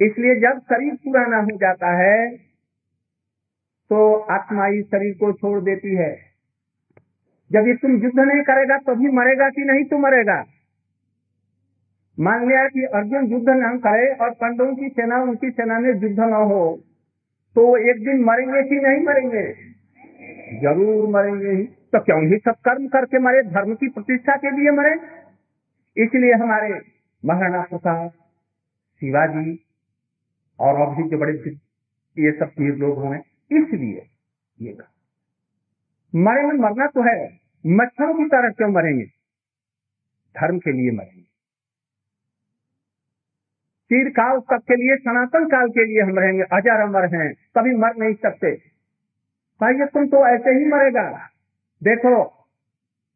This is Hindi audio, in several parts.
इसलिए जब शरीर पुराना हो जाता है तो आत्मा इस शरीर को छोड़ देती है। जब ये तुम युद्ध नहीं करेगा, तभी मरेगा कि नहीं तो मरेगा। मान लिया कि अर्जुन युद्ध न करे और पांडवों की सेना, उनकी सेना में युद्ध न हो तो एक दिन मरेंगे कि नहीं मरेंगे? ज़रूर मरेंगे ही। तो क्यों ही सब कर्म करके मरे, धर्म की प्रतिष्ठा के लिए मरे? इसलिए हमारे महाराणा प्रसाद, शिवाजी और अब भी जो बड़े ये सब पीर लोग हुए इसलिए ये मरे में मरना तो है। मच्छरों की तरह क्यों मरेंगे? धर्म के लिए मरेंगे। तीर काल तक के लिए, सनातन काल के लिए हम रहेंगे। अजर अमर हैं, कभी मर नहीं सकते। भाई तुम तो ऐसे ही मरेगा। देखो,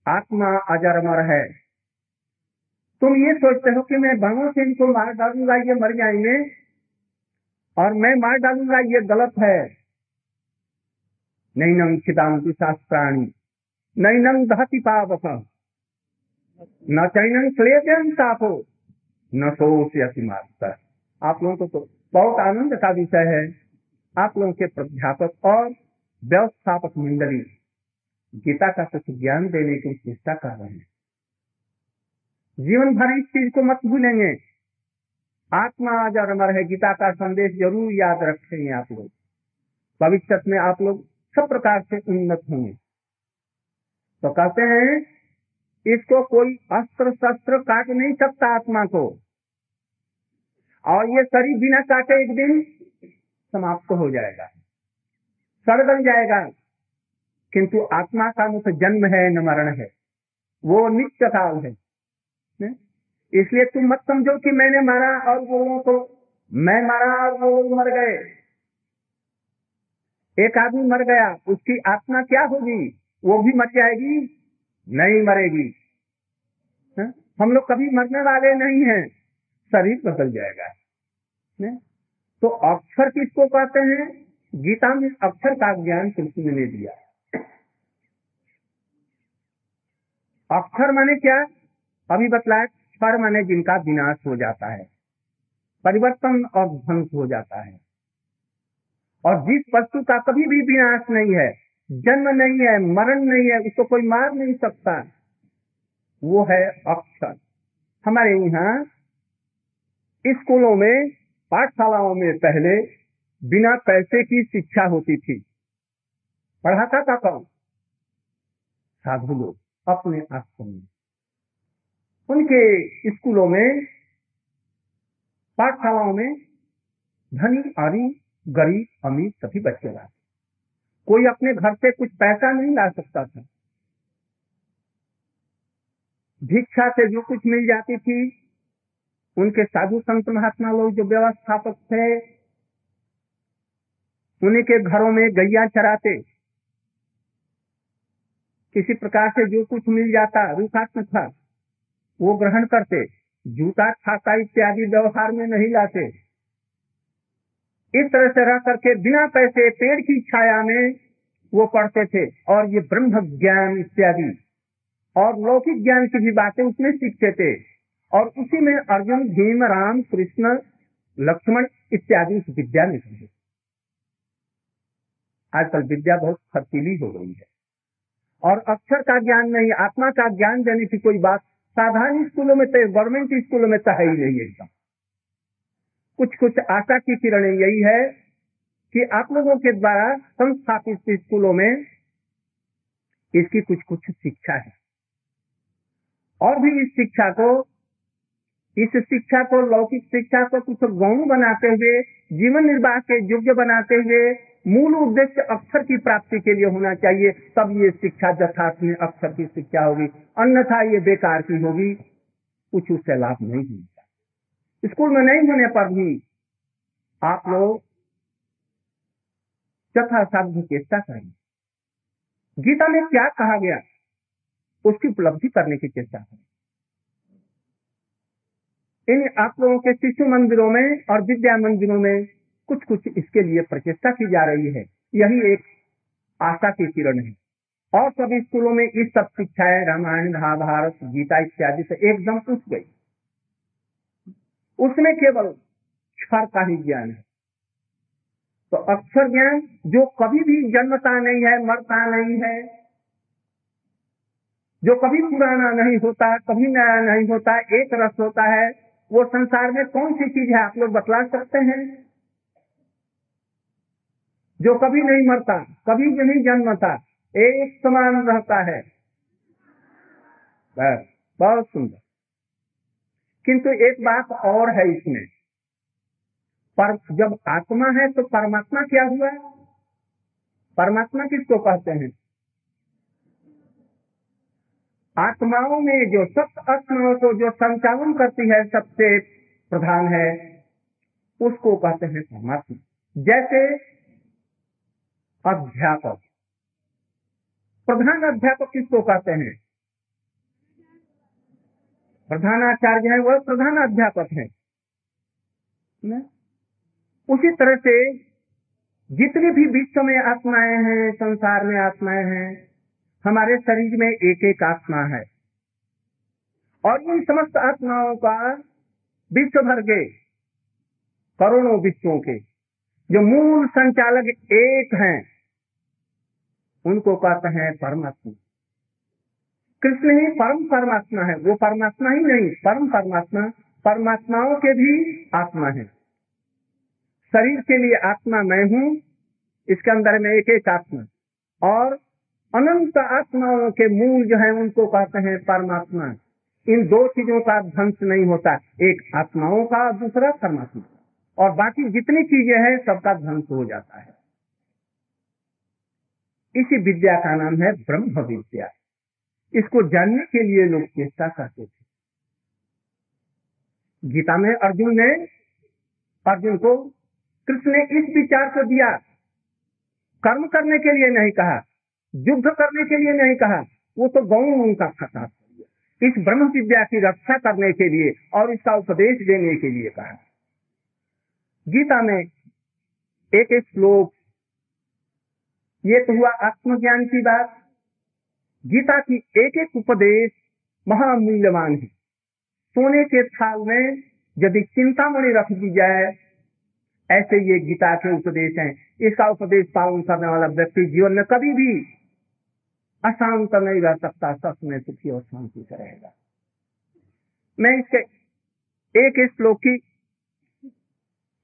आत्मा अजर अमर है। तुम ये सोचते हो कि मैं बाणों से इनको मार डालूँगा, ये मर जाएँगे। और मैं मार डालूँगा, ये गलत है। नहीं नंग खिदांति शास्त्राणी नहीं नंग दहति पावक। न चैनंग क्लेजन तापो, न सोचती मास्टर आप लोगों को तो बहुत आनंद का विषय है। आप लोगों के प्राध्यापक और व्यवस्थापक मंडली गीता का कुछ ज्ञान देने की चेष्टा कर रहे हैं। जीवन भर इस चीज़ को मत भूलेंगे। आत्मा आज अमर है, गीता का संदेश ज़रूर याद रखेंगे आप लोग। भविष्य में आप लोग सब प्रकार से उन्नत होंगे। तो कहते हैं, इसको कोई अस्त्र शस्त्र काट नहीं सकता आत्मा को। और ये शरीर बिना काटे एक दिन समाप्त हो जाएगा। सड़ बन जाएगा। किंतु आत्मा का मुख जन्म है न मरण है। वो नित्य काल है। इसलिए तुम मत समझो कि मैंने मारा और वो लोगों को। मैं मारा और वो लोग मर गए। एक आदमी मर गया, उसकी आत्मा क्या होगी? वो भी मर जाएगी? नहीं मरेगी। है? हम लोग कभी मरने वाले नहीं हैं। शरीर बदल जाएगा। ने? तो अक्षर किसको कहते हैं? गीता में अक्षर का ज्ञान कृष्ण ने दिया। अक्षर माने क्या? अभी बतलाया क्षर माने जिनका विनाश हो जाता है, परिवर्तन और ध्वंस हो जाता है। और जिस वस्तु का कभी भी विनाश नहीं है, जन्म नहीं है, मरण नहीं है, उसको कोई मार नहीं सकता, वो है अक्षर। हमारे यहाँ स्कूलों में, पाठशालाओं में पहले बिना पैसे की शिक्षा होती थी। पढ़ाता था कौन? साधु लोग, अपने आश्रम में। उनके स्कूलों में, पाठशालाओं में धनी आरी गरीब, अमीर सभी बच्चे लाते कोई अपने घर से कुछ पैसा नहीं ला सकता था। भिक्षा से जो कुछ मिल जाती थी, उनके साधु संत महात्मा लोग जो व्यवस्थापक थे, उन्हीं के घरों में गैया चराते। किसी प्रकार से जो कुछ मिल जाता रूखा था। वो ग्रहण करते, जूता, छाता इत्यादि व्यवहार में नहीं लाते। इस तरह से रह करके बिना पैसे, पेड़ की छाया में वो पढ़ते थे। और ये ब्रह्म ज्ञान इत्यादि। और लौकिक ज्ञान की भी बातें उसमें सीखते थे। और उसी में अर्जुन भीम राम कृष्ण, लक्ष्मण इत्यादि विद्या में समझे आजकल विद्या बहुत खर्चीली हो गई है। और अक्षर का ज्ञान नहीं, आत्मा का ज्ञान देने की कोई बात साधारण स्कूलों में तो गवर्नमेंट स्कूलों में तो है ही नहीं एकदम। कुछ कुछ आशा की किरण यही है कि आप लोगों के द्वारा संस्थापित स्कूलों में इसकी कुछ कुछ शिक्षा है। और भी इस शिक्षा को, इस शिक्षा को, लौकिक शिक्षा को कुछ गौण बनाते हुए, जीवन निर्वाह के योग्य बनाते हुए मूल उद्देश्य अक्षर की प्राप्ति के लिए होना चाहिए, तब ये शिक्षा यथार्थ में अक्षर की शिक्षा होगी। अन्यथा ये बेकार की होगी कुछ उससे लाभ नहीं मिलता। स्कूल में नहीं होने पर भी आप लोग यथासाध्य चेष्टा करें। गीता में क्या कहा गया? उसकी उपलब्धि करने की चेष्टा करें। इन आप लोगों के शिशु मंदिरों में और विद्या मंदिरों में कुछ कुछ इसके लिए प्रचेष्टा की जा रही है। यही एक आशा की किरण है। और सभी स्कूलों में इस सब शिक्षाएँ, रामायण, महाभारत, गीता इत्यादि से एकदम उठ गई। उसमें केवल अक्षर का ही ज्ञान है। तो अक्षर ज्ञान जो कभी भी जन्मता नहीं है, मरता नहीं है, जो कभी पुराना नहीं होता, कभी नया नहीं होता, एक रस होता है, वो संसार में कौन सी चीज़ है, आप लोग बतला सकते हैं? जो कभी नहीं मरता, कभी भी नहीं जन्मता, एक समान रहता है। बस, बहुत सुंदर। किंतु एक बात और है इसमें। पर जब आत्मा है तो परमात्मा क्या हुआ? परमात्मा किसको कहते हैं? आत्माओं में जो सप्त आत्माओं को जो संचालन करती है, सबसे प्रधान है, उसको कहते हैं परमात्मा। जैसे अध्यापक। प्रधान अध्यापक किसको कहते हैं? प्रधानाचार्य है, वह प्रधान अध्यापक है। उसी तरह से जितनी भी विश्व में आत्माएँ हैं, संसार में आत्माएँ हैं, हमारे शरीर में एक एक आत्मा है। और इन समस्त आत्माओं का विश्व भर के, करोड़ों विश्वों के, जो मूल संचालक एक हैं। उनको कहते हैं परमात्मा। कृष्ण ही परम परमात्मा है। वो परमात्मा ही नहीं, परम परमात्मा, परमात्माओं के भी आत्मा है। शरीर के लिए आत्मा मैं हूँ, इसके अंदर में एक एक आत्मा। और अनंत आत्माओं के मूल जो है, उनको कहते हैं परमात्मा। इन दो चीज़ों का ध्वंस नहीं होता, एक आत्माओं का, दूसरा परमात्मा। और बाकी जितनी चीज़ें हैं, सबका ध्वंस हो जाता है। इसी विद्या का नाम है ब्रह्म विद्या। इसको जानने के लिए लोग चेष्टा करते थे। गीता में अर्जुन ने, अर्जुन को कृष्ण ने इस विचार को दिया, कर्म करने के लिए नहीं कहा, युद्ध करने के लिए नहीं कहा, वो तो गौण उनका खता इस ब्रह्म विद्या की रक्षा करने के लिए और इसका उपदेश देने के लिए कहा। गीता में एक एक श्लोक ये तो हुआ आत्मज्ञान की बात। गीता की एक एक उपदेश महामूल्यवान है। सोने के थाल में यदि चिंतामणि रख दी जाए, ऐसे ये गीता के उपदेश हैं। इसका उपदेश पालन करने वाला व्यक्ति जीवन में कभी भी अशांत नहीं रह सकता, सच में सुखी और शांति से रहेगा। मैं इसके एक एक श्लोक की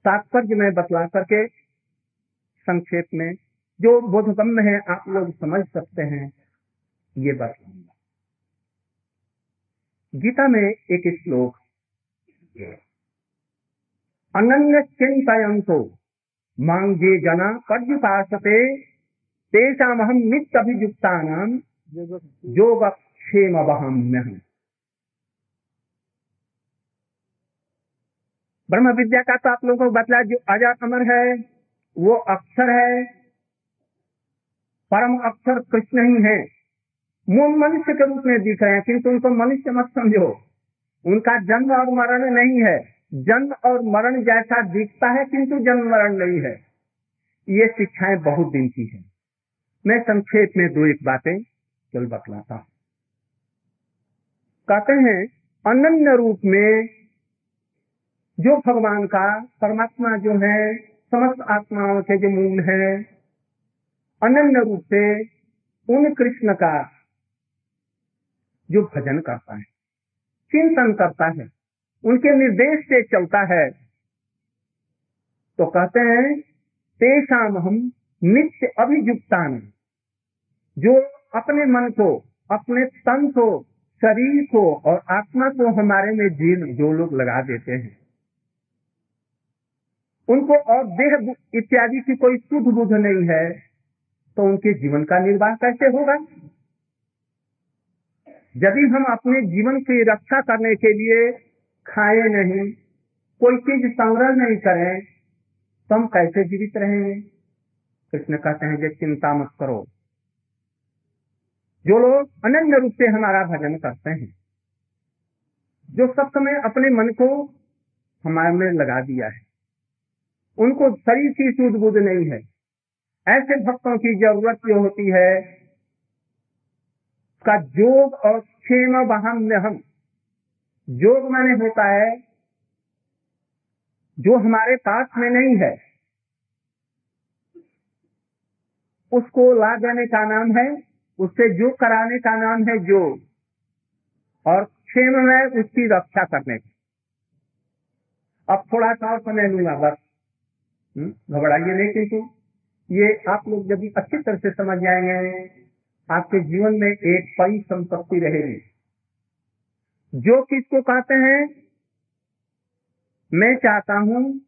तात्पर्य में बतला करके संक्षेप में जो बोधगम्य है, आप लोग समझ सकते हैं, ये बतलाऊँगा गीता में एक श्लोक अनन्य चिंतयंतो मांगे जना पर्युपासते तेषामहम नित्य अभियुक्ता नाम योग क्षेम वहम ब्रह्म विद्या का तो आप लोगों को बतला, जो अजा अमर है, वो अक्षर है परम अक्षर कृष्ण ही है। मूल मनुष्य के रूप में दिख रहे हैं, किंतु उनको मनुष्य मत समझो। उनका जन्म और मरण नहीं है। जन्म और मरण जैसा दिखता है, किंतु जन्म मरण नहीं है। ये शिक्षाएँ बहुत दिन की है। मैं संक्षेप में दो एक बातें चल बतलाता हूँ। कहते हैं, अनन्य रूप में जो भगवान का परमात्मा जो है, समस्त आत्माओं के जो मूल है अनन्य रूप से उन कृष्ण का जो भजन करता है, चिंतन करता है, उनके निर्देश से चलता है तो कहते हैं, तेषाम हम नित्य अभियुक्तान, जो अपने मन को, अपने तन को, शरीर को और आत्मा को हमारे में जीव जो लोग लगा देते हैं। उनको और देह इत्यादि की कोई शुद्ध बुद्ध नहीं है। तो उनके जीवन का निर्वाह कैसे होगा? यदि हम अपने जीवन की रक्षा करने के लिए खाए नहीं, कोई चीज़ संग्रह नहीं करें तो हम कैसे जीवित रहेंगे? कृष्ण कहते हैं जो चिंता मत करो। जो लोग अनन्य रूप से हमारा भजन करते हैं, जो सब समय अपने मन को हमारे में लगा दिया है, उनको शरीर की सूझ बुझ नहीं है। ऐसे भक्तों की ज़रूरत जो होती है का जोग और क्षेम वहम हम जोग माने होता है जो हमारे पास में नहीं है उसको ला जाने का नाम है उससे जो कराने का नाम है जो और क्षेम में उसकी रक्षा करने का। अब थोड़ा सा समय लूँगा बस। हम्म, घबराइए नहीं किंतु। ये आप लोग जब अच्छी तरह से समझ जाएँगे, आपके जीवन में एक बड़ी संपत्ति रहेगी। जो किसको कहते हैं, मैं चाहता हूँ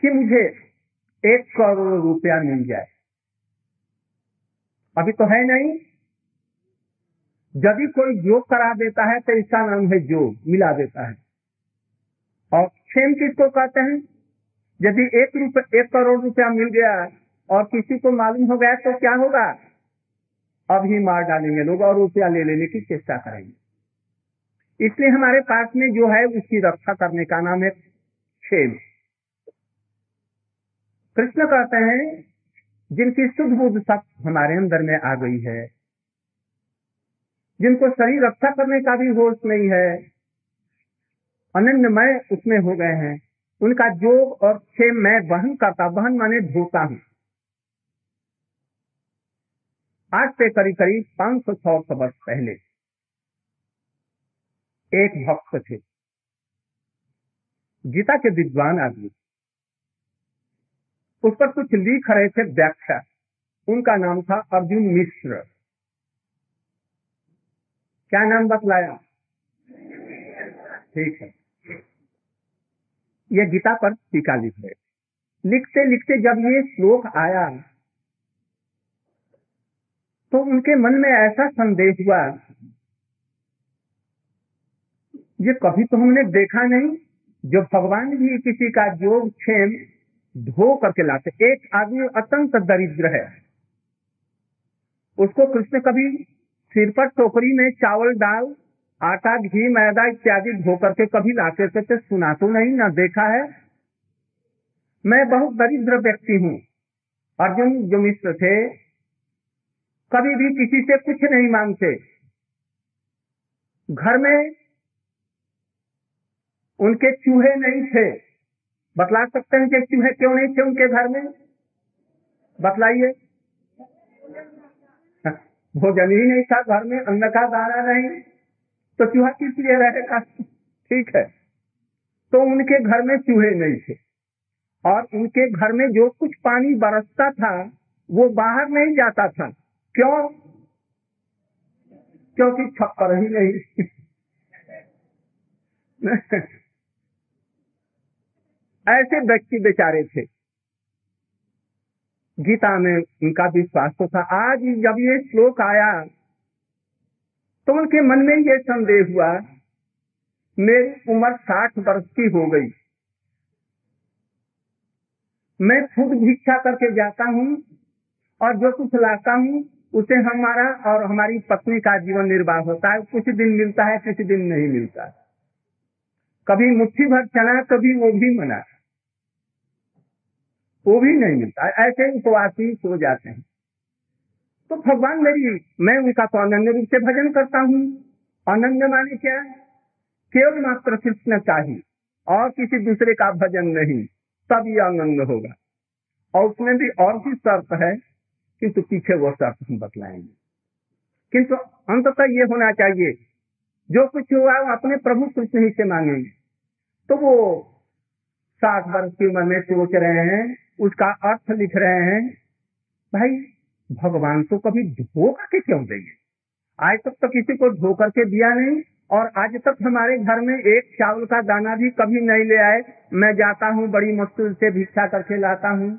कि मुझे एक करोड़ रुपया मिल जाए। अभी तो है नहीं। यदि कोई योग करा देता है तो इसका नाम है योग मिला देता है। और क्षेम किसको कहते हैं? यदि एक रुपये एक करोड़ रुपया मिल गया और किसी को मालूम हो गया तो क्या होगा? अभी मार डालेंगे लोग और रुपया ले लेने की चेष्टा करेंगे। इसलिए हमारे पास में जो है, उसकी रक्षा करने का नाम है क्षेम कृष्ण कहते हैं, जिनकी शुद्ध बुद्ध सब हमारे अंदर में आ गई है, जिनको शरीर रक्षा करने का भी होश नहीं है, अनन्यमय उसमें हो गए हैं। उनका जोग और क्षेम मैं वहन करता, वहन माने धोता हूँ। आज से करीब करीब पाँच सौ सौ वर्ष पहले एक भक्त थे। गीता के विद्वान आदमी। उस पर कुछ लिख रहे थे व्याख्या। उनका नाम था अर्जुन मिश्र। क्या नाम बतलाया? ठीक है। ये गीता पर टीका लिख रहे लिखते लिखते जब ये श्लोक आया तो उनके मन में ऐसा संदेश हुआ, ये कभी तो हमने देखा नहीं, जो भगवान भी किसी का योग क्षेम धो करके लाते, एक आदमी अत्यंत दरिद्र है। उसको कृष्ण कभी सिर पर टोकरी में चावल दाल आटा, घी, मैदा इत्यादि धो करके कभी लाते थे तो सुना तो नहीं, ना देखा है। मैं बहुत दरिद्र व्यक्ति हूँ अर्जुन जो मिश्र थे, कभी भी किसी से कुछ नहीं मांगते। घर में उनके चूहे नहीं थे। बतला सकते हैं कि चूहे क्यों नहीं थे उनके घर में? बतलाइए। भोजन ही नहीं था, घर में अन्न का दाना नहीं। तो चूहा किस लिए रहेगा ठीक है। तो उनके घर में चूहे नहीं थे। और उनके घर में जो कुछ पानी बरसता था, वो बाहर नहीं जाता था। क्यों? क्योंकि छप्पर ही नहीं। ऐसे व्यक्ति बेचारे थे। गीता में उनका विश्वास तो था। आज जब ये श्लोक आया तो उनके मन में ये संदेह हुआ, मेरी उम्र साठ वर्ष की हो गई। मैं खुद भिक्षा करके जाता हूँ और जो कुछ लाता हूँ, उसे हमारा और हमारी पत्नी का जीवन निर्वाह होता है। कुछ दिन मिलता है, कुछ दिन नहीं मिलता। कभी मुट्ठी भर चना, कभी वो भी मना। वो भी नहीं मिलता। ऐसे उपवासी सो जाते हैं। तो भगवान मेरी, मैं उनका तो अनन्य रूप से भजन करता हूँ। अनन्य माने क्या? केवल मात्र कृष्ण चाहिए, और किसी दूसरे का भजन नहीं, तब ये आनंद होगा। और उसमें भी और भी शर्त है, किंतु पीछे वो शर्त हम बतलाएँगे। किंतु अंततः ये होना चाहिए, जो कुछ हुआ वो अपने प्रभु कृष्ण ही से मांगेंगे। तो वो साठ वर्ष की उम्र में सोच रहे हैं, उसका अर्थ लिख रहे हैं, भाई भगवान तो कभी धो करके क्यों देंगे? आज तक तो किसी को धो करके दिया नहीं, और आज तक हमारे घर में एक चावल का दाना भी कभी नहीं ले आए। मैं जाता हूँ, बड़ी मुश्किल से भिक्षा करके लाता हूँ।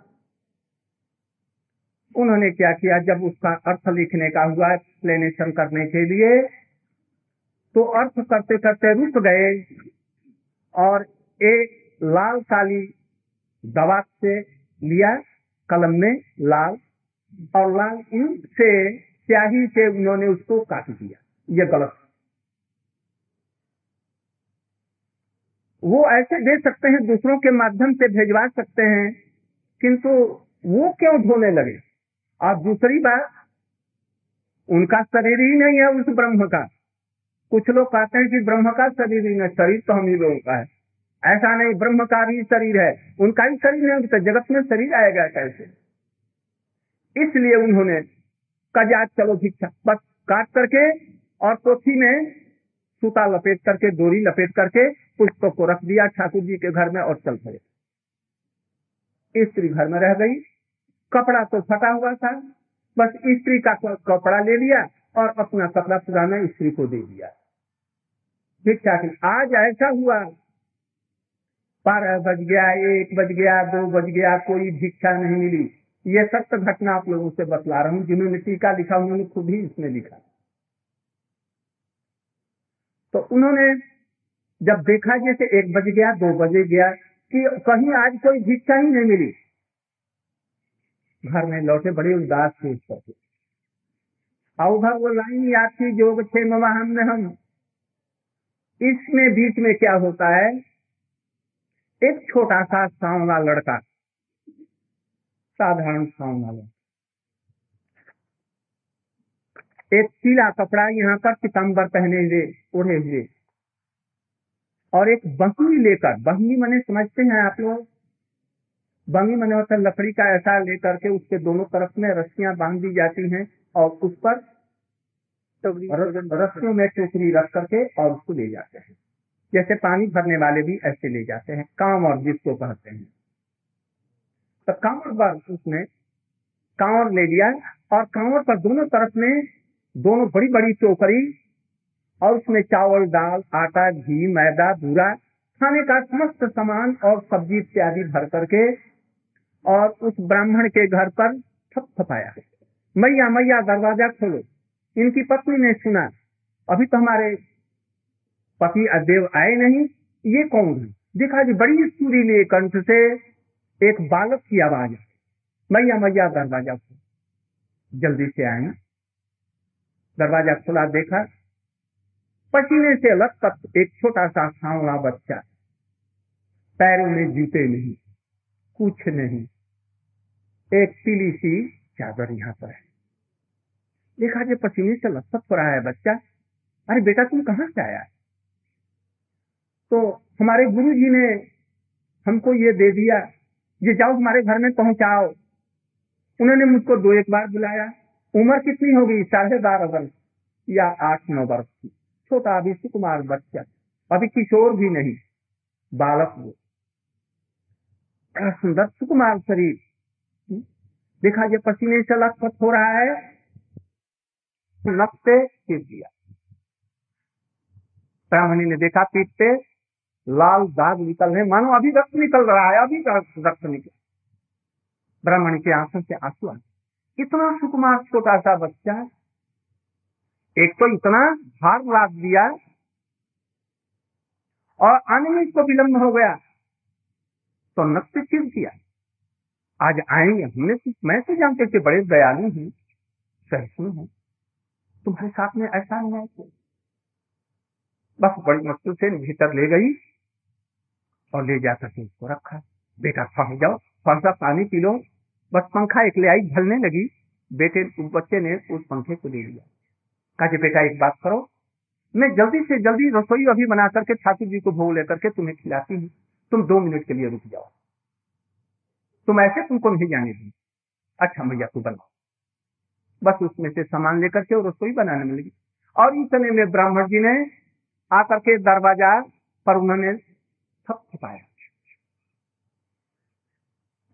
उन्होंने क्या किया? जब उसका अर्थ लिखने का हुआ एक्सप्लेनेशन करने के लिए तो अर्थ करते करते रुक गए, और एक लाल काली दवा से लिया, कलम में लाल इंक से स्याही से उन्होंने उसको काट दिया। ये गलत। वो ऐसे दे सकते हैं, दूसरों के माध्यम से भेजवा सकते हैं, किंतु वो क्यों धोने लगे? और दूसरी बात उनका शरीर ही नहीं है उस ब्रह्म का। कुछ लोग कहते हैं कि ब्रह्म का शरीर ही नहीं, शरीर तो हम ही लोगों का है। ऐसा नहीं, ब्रह्म का भी शरीर है। उनका भी शरीर नहीं तो जगत में शरीर आएगा कैसे? इसलिए उन्होंने कजा, चलो भिक्षा, बस काट करके और पोथी में सूता लपेट करके, डोरी लपेट करके पुष्प को रख दिया ठाकुर जी के घर में और चल पड़े। स्त्री घर में रह गई। कपड़ा तो फटा हुआ था, बस स्त्री का कपड़ा ले लिया और अपना कपड़ा पुराना स्त्री को दे दिया। भिक्षा की, आज ऐसा हुआ। बारह बज गया, एक बज गया, दो बज गया, कोई भिक्षा नहीं मिली। ये सत्य घटना आप लोगों से बतला रहा हूँ, जिन्होंने टीका लिखा, उन्होंने खुद ही इसमें लिखा। तो उन्होंने जब देखा जैसे एक बज गया, दो बजे गया, कि कहीं आज कोई भिक्षा ही नहीं मिली। घर में लौटे बड़े उदास थे इस पर अवघर वो लाइन याद थी योग छे हम में हम। इसमें बीच में क्या होता है? एक छोटा सा सांवला लड़का साधारण सांवला लड़का एक पीला कपड़ा यहाँ पर पितम्बर पहने हुए उड़े हुए। और एक बंगी लेकर बंगी मने समझते हैं आप लोग? बंगी मने होता लकड़ी का ऐसा लेकर के उसके दोनों तरफ़ में रस्सियाँ बाँध दी जाती हैं और उस पर रस्सियों में टोकरी रख करके और उसको ले जाते हैं। जैसे पानी भरने वाले भी ऐसे ले जाते हैं काम और जिसको कहते हैं। तो कांवर पर उसने कांवर ले लिया और कांवर पर दोनों तरफ़ में दोनों बड़ी बड़ी टोकरी और उसमें चावल, दाल, आटा, घी, मैदा, बूरा, खाने का समस्त सामान और सब्ज़ी इत्यादि भर करके और उस ब्राह्मण के घर पर थप थपाया। मैया मैया, दरवाज़ा खोलो। इनकी पत्नी ने सुना, अभी तो हमारे पति अदेव आए नहीं, ये कौन है? देखा जी, बड़ी सुरीले कंठ से एक बालक की आवाज़। मैया मैया, दरवाज़ा खोलो। जल्दी से आए। दरवाज़ा खुला देखा। पसीने से अलग तक एक छोटा सा सांवला बच्चा। पैरों में जूते नहीं, कुछ नहीं। एक पीली सी चादर यहाँ पर है। देखा जो पसीने से लटपट हो रहा है बच्चा। अरे बेटा, तुम कहाँ से आया? तो हमारे गुरु जी ने हमको ये दे दिया। ये जाओ हमारे घर में पहुंचाओ। उन्होंने मुझको दो एक बार बुलाया। उम्र कितनी होगी? साढ़े बारह वर्ष या आठ नौ वर्ष की। छोटा अभी सुकुमार बच्चा अभी किशोर भी नहीं, बालक वो सुंदर सुकुमार शरीर। देखा ये पसीने से लथपथ हो रहा है। नक पे पीट दिया। ब्राह्मणी ने देखा पीट पे लाल दाग निकल रहे मानो अभी रक्त निकल रहा है, अभी रक्त निकल। ब्राह्मण के आँसू से आँसू आ इतना सुकुमार छोटा सा बच्चा। एक तो इतना भार लाद दिया। और आने में इसको विलंब हो गया। तो नक्श चिर किया? आज आएँगे हमने तो मैं तो जानते थे, बड़े दयालु हैं सहिष्णु हूँ। तुम्हारे साथ में ऐसा नहीं है। बस बड़ी मुश्किल से भीतर ले गई। और ले जाकर के उसको रखा। बेटा फंस जाओ फंसा पानी पी लो। बस पंखा एक आई ढलने लगी। बेटे बच्चे ने उस पंखे को ले लिया। कहा बेटा, एक बात करो, मैं जल्दी से जल्दी रसोई अभी बना करके ठाकुर जी को भोग लेकर के तुम्हें खिलाती हूँ। तुम दो मिनट के लिए रुक जाओ। तुम ऐसे तुमको नहीं जाने दी अच्छा मैया, तू बनाओ बस उसमें से सामान लेकर के रसोई बनाने में लगी। और इतने में ब्राह्मण जी ने आकर के दरवाज़ा पर उन्होंने थपाया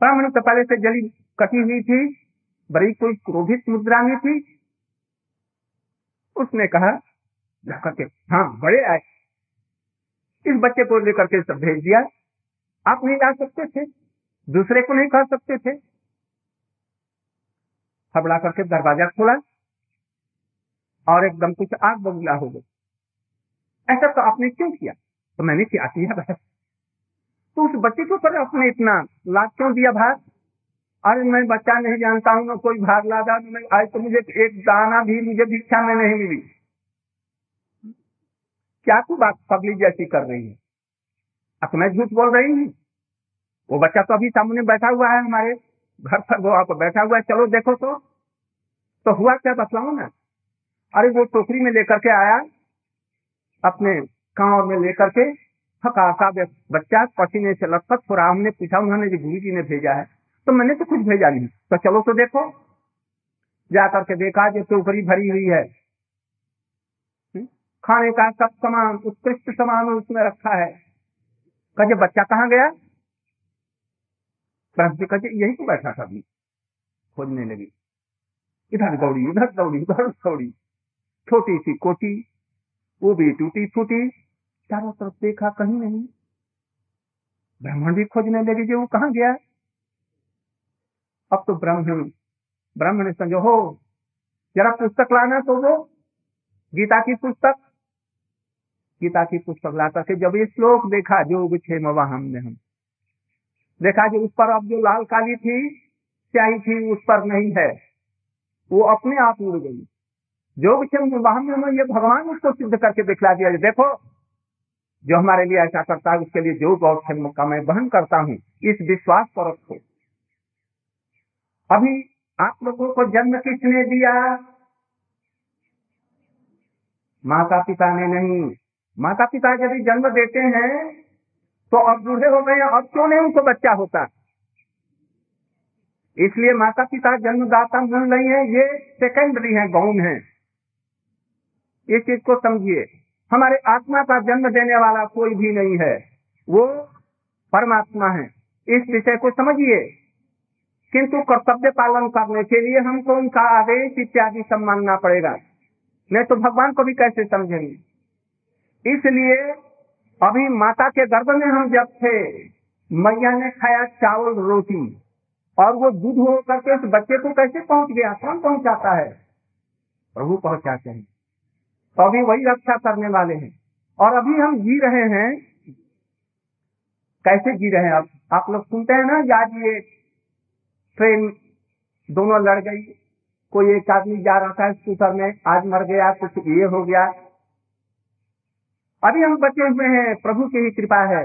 ब्राह्मण कपाले से जली कटी हुई थी, बड़ी कोई क्रोधित मुद्रा में थी। उसने कहा करके हाँ बड़े आए। इस बच्चे को लेकर के सब भेज दिया। आप नहीं जा सकते थे, दूसरे को नहीं कह सकते थे। हबड़ा करके दरवाज़ा खोला और एकदम कुछ आग बबूला हो गई। ऐसा तो आपने क्यों किया? तो मैंने क्या किया बस। तो उस बच्चे को पर अपने इतना लाभ क्यों दिया भाग अरे मैं बच्चा नहीं जानता हूँ मैं कोई भाग लादा आज तो मुझे एक दाना भी, मुझे भिक्षा में नहीं मिली। क्या तू बात पब्लिक जैसी कर रही है? अब मैं झूठ बोल रही हूँ? वो बच्चा तो अभी सामने बैठा हुआ है हमारे घर पर, वो आप बैठा हुआ है, चलो देखो तो। तो हुआ क्या बतलाऊ ना। अरे वो टोकरी में लेकर के आया, अपने गाँव में लेकर के थका सा बच्चा पसीने से लथपथ हो रहा, हमने पूछा, उन्होंने जो गुरु जी ने भेजा है तो मैंने तो कुछ भेजा नहीं। तो चलो तो देखो जाकर के देखा जो टोकरी भरी हुई है। हम्म? खाने का सब सामान, उत्कृष्ट सामान उसमें रखा है। कहे बच्चा कहाँ गया? कहे, यही तो बैठा था अभी। खोजने लगी। इधर दौड़ी, उधर दौड़ी उधर दौड़ी। छोटी सी कोटी वो भी टूटी फूटी चारों तरफ़ देखा कहीं नहीं। ब्राह्मण भी खोजने लगे जो वो कहा गया? अब तो ब्राह्मण ब्राह्मण ने समझो हो जरा पुस्तक लाना तो वो, गीता की पुस्तक। गीता की पुस्तक लाता थे जब ये श्लोक देखा जो क्षेम हमने हम देखा जो उस पर अब जो लाल काली थी, स्याही थी, उस पर नहीं है। वो अपने आप उड़ गई। जो क्षेम वाहन में ये भगवान उसको सिद्ध करके दिखला दिया, देखो जो हमारे लिए ऐसा करता है, उसके लिए जो गौर का मैं वहन करता हूँ, इस विश्वास पर रखो। अभी आप लोगों को जन्म किसने दिया? माता पिता ने नहीं। माता पिता यदि जन्म देते हैं तो अब बूढ़े हो गए अब क्यों नहीं उनको बच्चा होता? इसलिए माता पिता जन्मदाता मिल नहीं है, ये सेकेंडरी है गौन है। इस चीज़ को समझिए। हमारे आत्मा का जन्म देने वाला कोई भी नहीं है। वो परमात्मा है। इस विषय को समझिए। किंतु कर्तव्य पालन करने के लिए हमको उनका आदेश इत्यादि सब मानना पड़ेगा। नहीं तो भगवान को भी कैसे समझेंगे इसलिए अभी माता के गर्भ में हम जब थे, मैया ने खाया चावल रोटी और वो दूध हो करके उस बच्चे को कैसे पहुँच गया? कौन पहुंचाता है? प्रभु पहुंचाते हैं। तो अभी वही रक्षा करने वाले हैं। और अभी हम जी रहे हैं, कैसे जी रहे हैं आप? आप लोग सुनते हैं ना आज ये ट्रेन दोनों लड़ गई, कोई एक आदमी जा रहा था स्कूटर में, आज मर गया, कुछ ये हो गया। अभी हम बचे हुए हैं, प्रभु की ही कृपा है।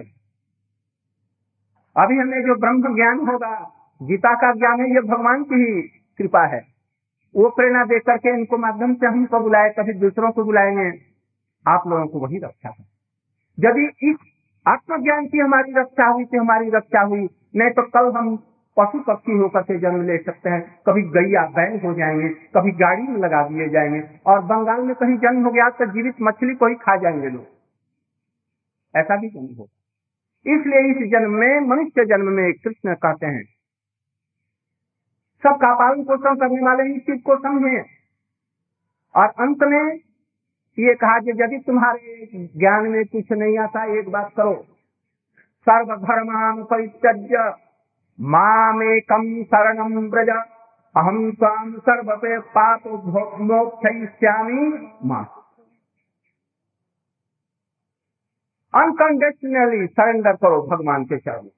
अभी हमें जो ब्रह्म ज्ञान होगा, गीता का ज्ञान है, ये भगवान की ही कृपा है। वो प्रेरणा दे करके इनको माध्यम से हमको बुलाए, कभी दूसरों को बुलाएँगे, आप लोगों को वही रक्षा है। यदि इस आत्मज्ञान की हमारी रक्षा हुई तो हमारी रक्षा हुई, नहीं तो कल हम पशु पक्षी होकर के जन्म ले सकते हैं। कभी गैया बैल हो जाएँगे, कभी गाड़ी में लगा दिए जाएँगे, और बंगाल में कहीं जन्म हो गया तो जीवित मछली को ही खा जाएँगे लोग। ऐसा भी जन्म होगा। इसलिए इस जन्म में, मनुष्य जन्म में कृष्ण कहते हैं सबका पालन पोषण करने वाले इस चीज़ को समझे। और अंत में ये कहा कि यदि तुम्हारे ज्ञान में कुछ नहीं आता, एक बात करो। सर्वधर्मान परित्यज्य मामेकम शरणम ब्रज अहम स्वाम सर्व पे पाप मोक्षामी माँ। अनकंडीशनली सरेंडर करो भगवान के चरण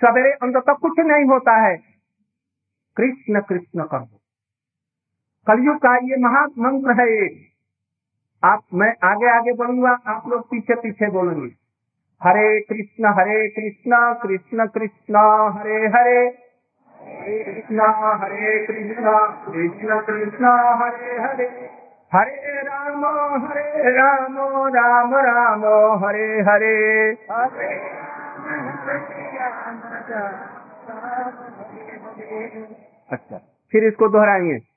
सवेरे अंत तक कुछ नहीं होता है। कृष्ण कृष्ण कर दो कलयुग का ये महामंत्र है एक। आप, मैं आगे आगे बोलूँगा आप लोग पीछे पीछे बोलेंगे। हरे कृष्ण हरे कृष्ण कृष्ण कृष्ण, हरे हरे। हरे कृष्ण हरे कृष्ण कृष्ण कृष्ण, हरे हरे। हरे राम हरे राम राम राम, हरे हरे। हरे अच्छा। फिर इसको दोहराएँगे।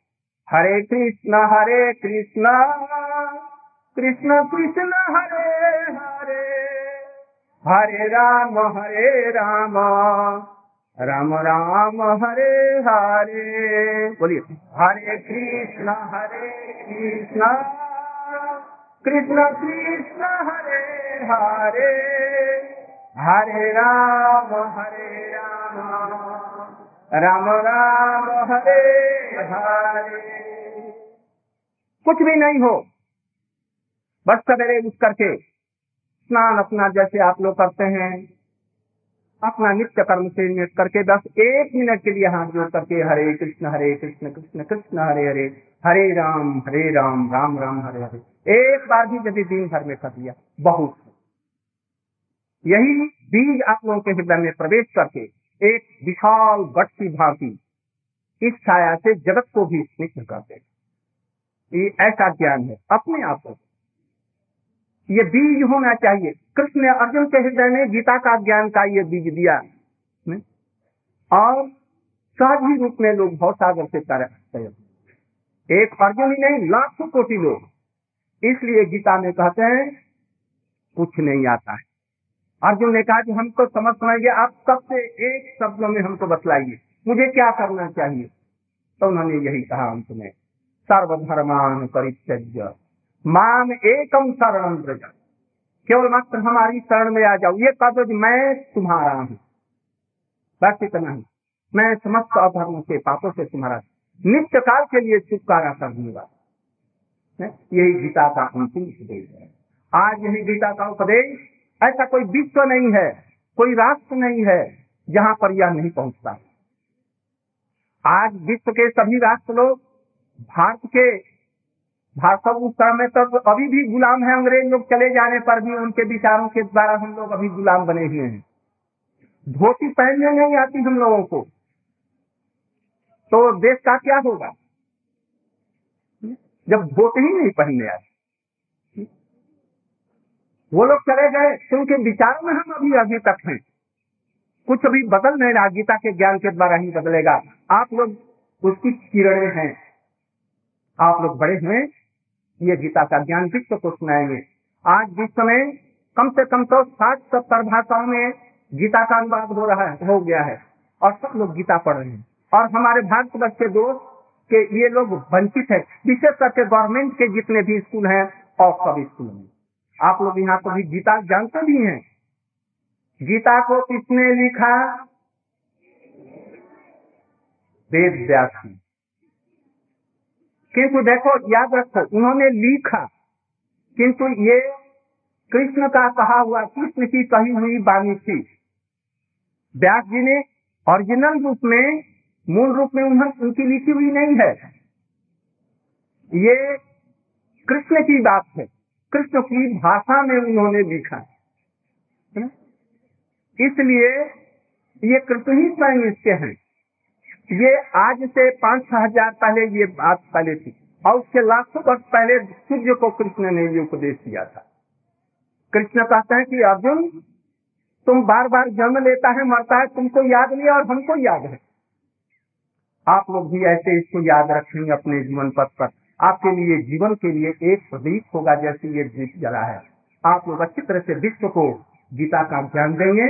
हरे कृष्ण हरे कृष्ण कृष्ण कृष्ण, हरे हरे। हरे राम हरे राम राम राम, हरे हरे। बोलिए। हरे कृष्ण हरे कृष्ण कृष्ण कृष्ण, हरे हरे। हरे राम हरे राम। राम राम हरे हरे। कुछ भी नहीं हो, बस सवेरे उठ करके स्नान अपना जैसे आप लोग करते हैं, अपना नित्य कर्म से नियत करके बस एक मिनट के लिए हाथ जोड़ करके हरे कृष्ण हरे कृष्ण कृष्ण कृष्ण, हरे हरे हरे राम हरे राम राम राम, हरे हरे। एक बार भी यदि दिन भर में कर दिया बहुत। यही बीज आप लोगों के हृदय में प्रवेश करके एक विशाल गट की भांति इस छाया से जगत को भी स्निग्ध कर देगा। ये ऐसा ज्ञान है, अपने आप को। ये बीज होना चाहिए। कृष्ण ने अर्जुन के हृदय में गीता का ज्ञान का ये बीज दिया। ने? और सहज ही रूप में लोग भाव सागर से तर एक अर्जुन ही नहीं, लाखों कोटि लोग। इसलिए गीता में कहते हैं, कुछ नहीं आता है। अर्जुन ने कहा कि हमको समझ समझिए आप सबसे एक शब्द में हमको बतलाइए, मुझे क्या करना चाहिए? तो उन्होंने यही कहा अंत में, सर्वधर्मान परित्यज्य, माम एकम शरण केवल मात्र हमारी शरण में आ जाओ, ये कह मैं तुम्हारा हूँ। बस इतना ही। मैं समस्त अधर्म से, पापों से तुम्हारा, नित्य काल के लिए छुटकारा कर दूँगा यही गीता का अंतिम उपदेश है। आज यही गीता का उपदेश ऐसा कोई विश्व नहीं है, कोई राष्ट्र नहीं है जहाँ पर यह नहीं पहुँचता। आज विश्व के सभी राष्ट्र लोग, भारत के भारत उस समय तक तो अभी भी गुलाम है, अंग्रेज़ लोग चले जाने पर भी उनके विचारों के द्वारा हम लोग अभी गुलाम बने हुए हैं। धोती पहनने नहीं आती हम लोगों को। तो देश का क्या होगा? जब धोती ही नहीं पहनने आती। वो लोग चले गए तो उनके विचारों में हम अभी अभी तक हैं। कुछ अभी बदल नहीं रहा, गीता के ज्ञान के द्वारा ही बदलेगा। आप लोग उसकी किरणें हैं। आप लोग बड़े हुए, ये गीता का ज्ञान विश्व को सुनाएँगे आज विश्व समय कम से कम तो साठ सत्तर भाषाओं में गीता का अनुवाद हो रहा है, हो गया है, और सब लोग गीता पढ़ रहे हैं। और हमारे भारतवर्ष के दोस्त के ये लोग वंचित है, विशेष करके गवर्नमेंट के जितने भी स्कूल हैं, और सब स्कूल में। आप लोग यहाँ पर भी गीता जानते भी हैं? गीता को किसने लिखा? वेद व्यास। किंतु देखो, याद रखो, उन्होंने लिखा, किंतु ये कृष्ण का कहा हुआ, कृष्ण की कही हुई बानी थी। व्यास जी ने ओरिजिनल रूप में, मूल रूप में उन्होंने उनकी लिखी हुई नहीं है। ये कृष्ण की बात है। कृष्ण की भाषा में उन्होंने लिखा इसलिए ये कृष्ण ही स्वयं इसके हैं। ये आज से पाँच छह हज़ार पहले ये बात पहले थी और उसके लाखों वर्ष पहले सूर्य को कृष्ण ने ये उपदेश दिया था। कृष्ण कहते हैं कि अर्जुन, तुम बार बार जन्म लेता है, मरता है, तुमको याद नहीं और हमको याद है। आप लोग भी ऐसे इसको याद रखेंगे अपने जीवन पथ पर आपके लिए, जीवन के लिए एक प्रदीप होगा जैसे ये दीप जला है। आप लोग अच्छी तरह से विश्व को गीता का ज्ञान देंगे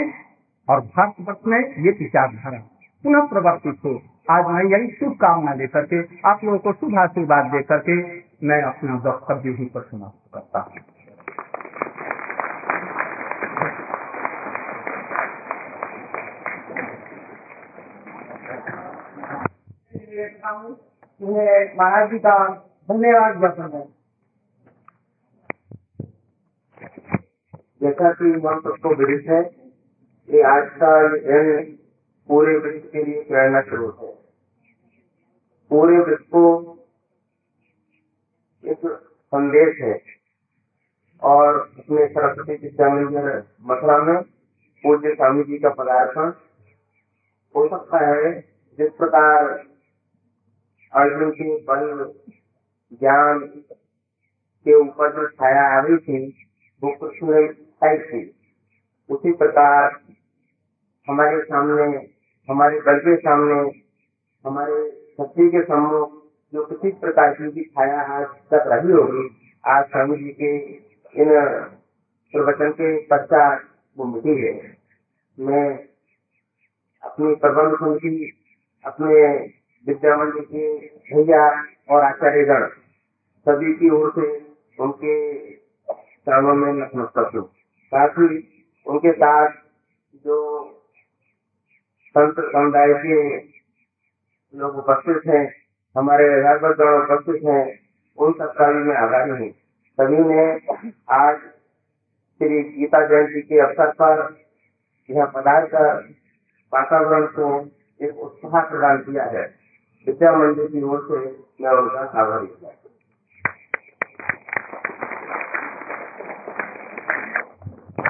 और भारतवर्ष में ये विचारधारा पुनः प्रवर्तित हो। आज मैं यही शुभकामना लेकर के आप लोगों को शुभ आशीर्वाद दे करके मैं अपना वक्तव्य ही पर समाप्त करता हूँ। महाराज जी का धन्यवाद ज्ञापन है जैसा कि हम सबको विदित है कि आज का दिन पूरे विश्व के लिए प्रेरणा स्रोत है। पूरे विश्व को एक संदेश है और उसमें सरस्वती विद्या मंदिर मथुरा में, पूज्य स्वामी जी का पदार्पण। हो सकता है जिस प्रकार अर्जुन के बल ज्ञान के ऊपर जो छाया आ रही थी, वो कृष्ण थी। उसी प्रकार हमारे सामने, हमारे दल के सामने, हमारे शक्ति के सम्मुख जो किसी प्रकार की छाया आज तक रही होगी, आज स्वामी जी के इन प्रवचन के पश्चात वो मिटी है। मैं अपनी प्रबंध समिति अपने विद्या मंदिर के भैया और आचार्यगण सभी की ओर से उनके चरणों में नतमस्तक हूँ। साथ ही उनके साथ जो संत समुदाय के लोग उपस्थित हैं, हमारे राजगण उपस्थित हैं, उन सबका भी मैं आभारी हूँ। सभी ने आज श्री गीता जयंती के अवसर पर यह पदार्थ वातावरण को एक उत्साह प्रदान किया है। विद्या मंदिर की ओर से मैं उनका आभारी हूँ।